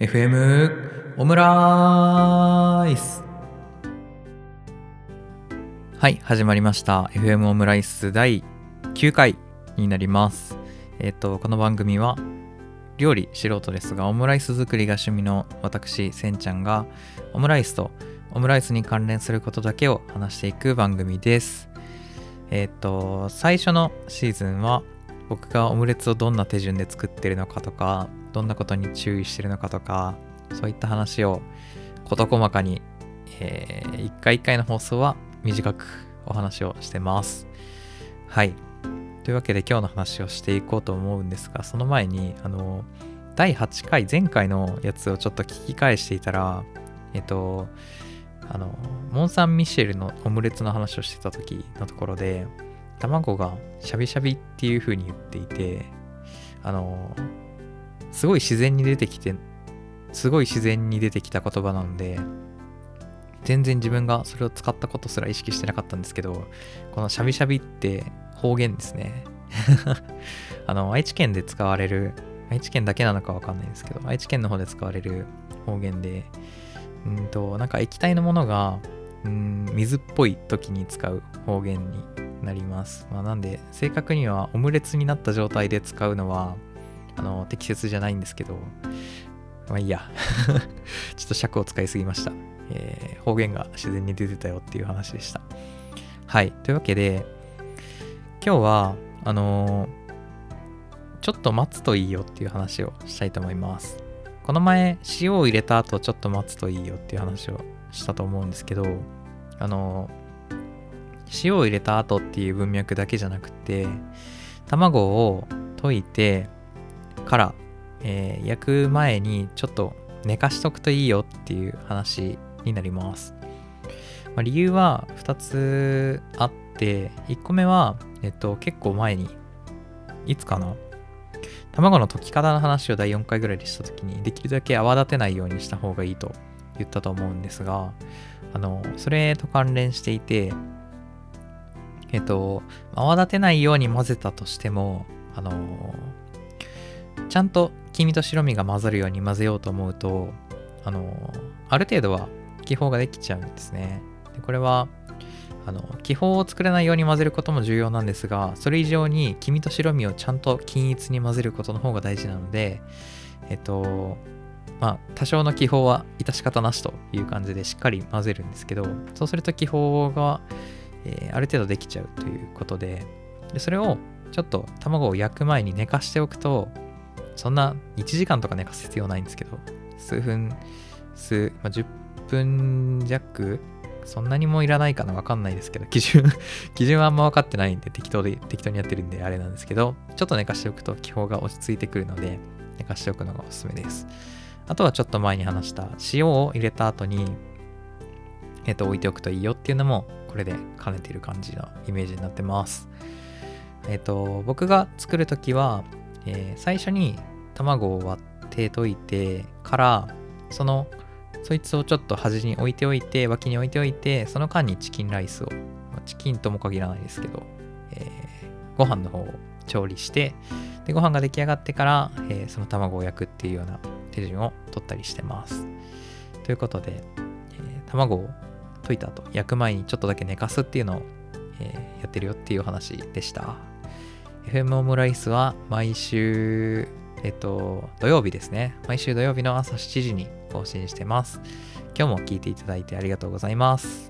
FM オムライスはい始まりました。FM オムライス第9回になります。えっ、とこの番組は料理素人ですがオムライス作りが趣味の私せんちゃんがオムライスとオムライスに関連することだけを話していく番組です。えっ、と最初のシーズンは僕がオムレツをどんな手順で作ってるのかとかどんなことに注意してるのかとかそういった話を事細かに、えー、一回一回の放送は短くお話をしてます。はい。というわけで今日の話をしていこうと思うんですがその前にあの第8回前回のやつをちょっと聞き返していたらえっとあのモン・サン・ミシェルのオムレツの話をしてた時のところで卵がシャビシャビっていう風に言っていてあのすごい自然に出てきてすごい自然に出てきた言葉なので全然自分がそれを使ったことすら意識してなかったんですけどこのシャビシャビって方言ですね あの愛知県で使われる愛知県だけなのかわかんないですけど愛知県の方で使われる方言でうんとなんか液体のものがうん水っぽい時に使う方言になります。まあ、なんで、正確にはオムレツになった状態で使うのは、あの、適切じゃないんですけど、まあいいや。ちょっと尺を使いすぎました。えー、方言が自然に出てたよっていう話でした。はい。というわけで、今日は、あのー、ちょっと待つといいよっていう話をしたいと思います。この前、塩を入れた後、ちょっと待つといいよっていう話をしたと思うんですけど、あのー塩を入れた後っていう文脈だけじゃなくて卵を溶いてから、えー、焼く前にちょっと寝かしとくといいよっていう話になります、まあ、理由は2つあって1個目は、えっと、結構前にいつかな卵の溶き方の話を第4回ぐらいでした時にできるだけ泡立てないようにした方がいいと言ったと思うんですがあのそれと関連していてえっと、泡立てないように混ぜたとしても、あの、ちゃんと黄身と白身が混ざるように混ぜようと思うと、あの、ある程度は気泡ができちゃうんですね。でこれは、あの、気泡を作らないように混ぜることも重要なんですが、それ以上に黄身と白身をちゃんと均一に混ぜることの方が大事なので、えっと、まあ、多少の気泡は致し方なしという感じでしっかり混ぜるんですけど、そうすると気泡がえー、ある程度できちゃうということででそれをちょっと卵を焼く前に寝かしておくとそんな1時間とか寝かす必要ないんですけど数分数、まあ、10分弱そんなにもいらないかなわかんないですけど 基準基準はあんま分かってないんで適当で適当にやってるんであれなんですけどちょっと寝かしておくと気泡が落ち着いてくるので寝かしておくのがおすすめですあとはちょっと前に話した塩を入れた後にえっ、と置いておくといいよっていうのもこれで兼ねている感じのイメージになってます。えっ、と、僕が作るときは、えー、最初に卵を割って溶いてから、その、そいつをちょっと端に置いておいて、脇に置いておいて、その間にチキンライスを、チキンとも限らないですけど、えー、ご飯の方を調理して、で、ご飯が出来上がってから、えー、その卵を焼くっていうような手順を取ったりしてます。ということで、えー、卵を溶いた後、焼く前にちょっとだけ寝かすっていうのを、えー、やってるよっていうお話でした。FM オムライスは毎週、えっと、土曜日ですね。毎週土曜日の朝7時に更新してます。今日も聞いていただいてありがとうございます。